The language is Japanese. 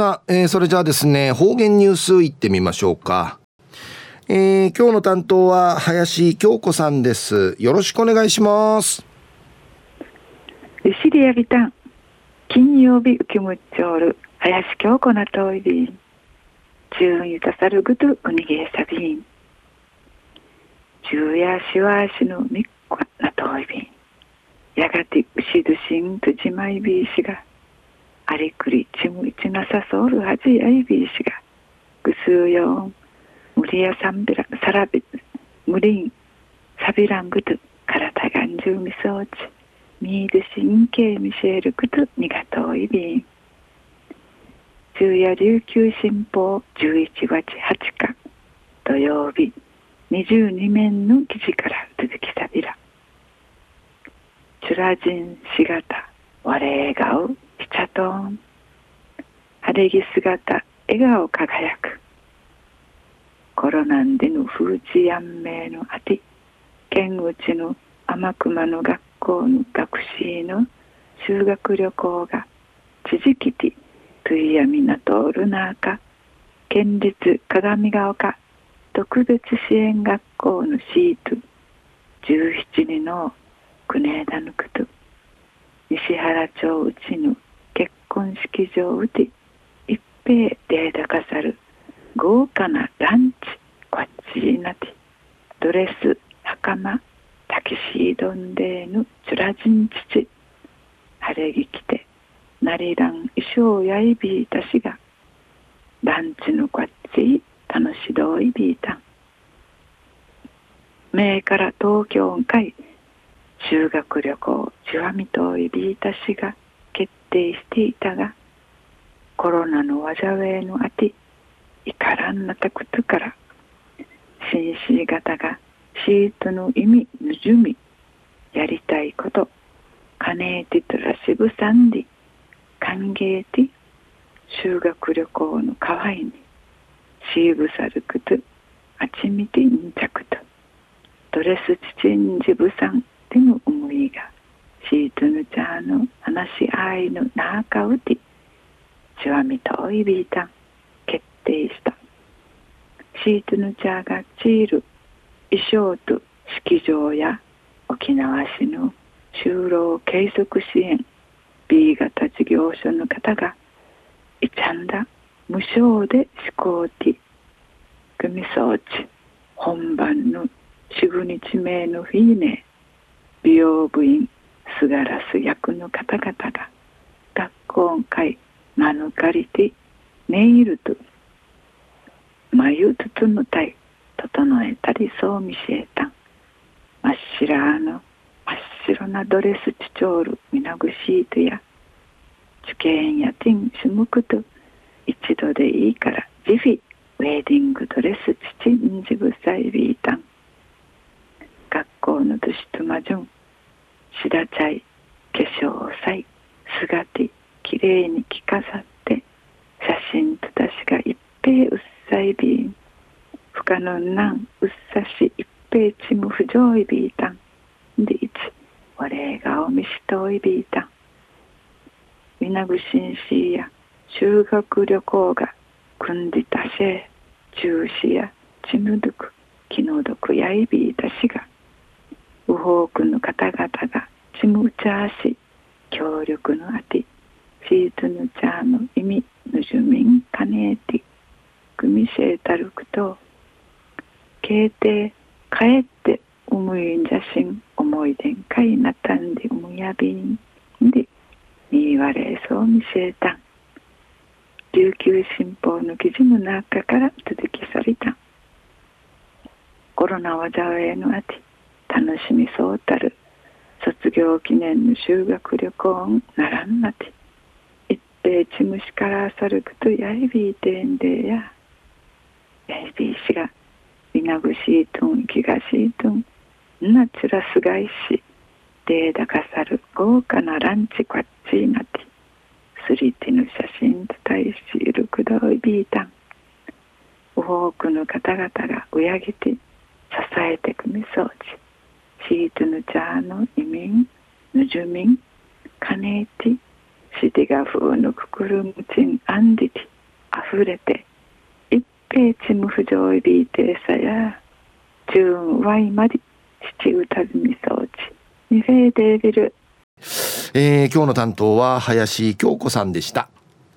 さあ、えー、それじゃあですね、方言ニュースいってみましょうか。えー、今日の担当は林京子さんです。よろしくお願いします。シリアビタン、金曜日受けむっちょる、林京子なといびん。中にたさるぐとうにげさびん。中やしわしのみっこなといびん。やがて牛どしんとじまいびいしが、ありくりちむいちなさそうるはじやいびいしが、ぐすうよん、無理やさんびら、さらび、無理ん、さびらんぐと、からたがんじゅうみそうち、みーでしんけいみせるぐと、にがとういびん。中夜琉球新報11月20日土曜日22面の記事から続きさびら。チュラジンしがた、我笑顔、しちゃと。晴れ着姿、笑顔輝く。コロナンでの風知やんめのあて、県内の天熊の学校の学士の修学旅行が、地時期て、トゥイヤミナトルナーカ、県立鏡ヶ丘特別支援学校のシート、17人の国枝のこと西原町うちの式場うち一平データ化さる豪華なランチ。こっちになってドレス袴タキシードンデーヌチュラジン父。晴れ着着てなりらん衣装やいびいたしがランチのこっち楽しどいびいた。ん名から東京んかい修学旅行ジュアミトイビータ氏が定していたがコロナの災いのあていからんなたくとから紳士方がシートの意味ぬじゅみやりたいことかねえてとらしぶさんで歓迎て修学旅行のかわいにシーブサルクとあちみてんちゃくとドレスチチンジブさんでの思いがシートヌチャーの話し合いの中うてチワミといびいた決定した。シートヌチャーがチール衣装と式場や沖縄市の就労継続支援 B 型事業所の方がいちゃんだ無償で施行て組装置本番の四五日目の日ね美容部員すがらす役の方々が学校会免りてネイルと眉包むたい整えたりそう見せえた。真っ白の真っ白なドレスチチョールミナグシートや受験やティンシムクと一度でいいからジフィウェディングドレスチンジブサイビータン。学校のドシトマジュンシダチャイ化粧祭すがてきれいに着飾って写真とたしが一平うっさいびん不可能なんうっさし一平ちむ不条いびいたんでいちお礼がおみしといびいたんみなぐしんしや修学旅行が組んでたせ中止やちむどく気の毒やいびいたしが。ウホークの方々がチムチャーシ協力のあてシーズヌチャーの意味の住民カネーティ組シェータルクとケーテ帰って思いんじゃしん思い出んかいなたんで思やびんでにわれそう見せた琉球新報の記事の中から続きされた。コロナ災いのあて楽しみそうたる。卒業記念の修学旅行ならんなて一平ちむしからさるくとやいびいてんでや。やいびいしがみなぐしいとん気がしいとん。なつらすがいし。でだかさる豪華なランチこっちいなてすり手の写真と対しいるくどいびいたん多くの方々がうやぎて支えてくみそうち。シートヌチャーの移民、ヌミン、カネーティ、シティガフーのククルムチンアンディティ、優れて一平チム不条いびいてさや中ワイマリ七歌ずみ装置ニフェーデービル。えー、今日の担当は林京子さんでした。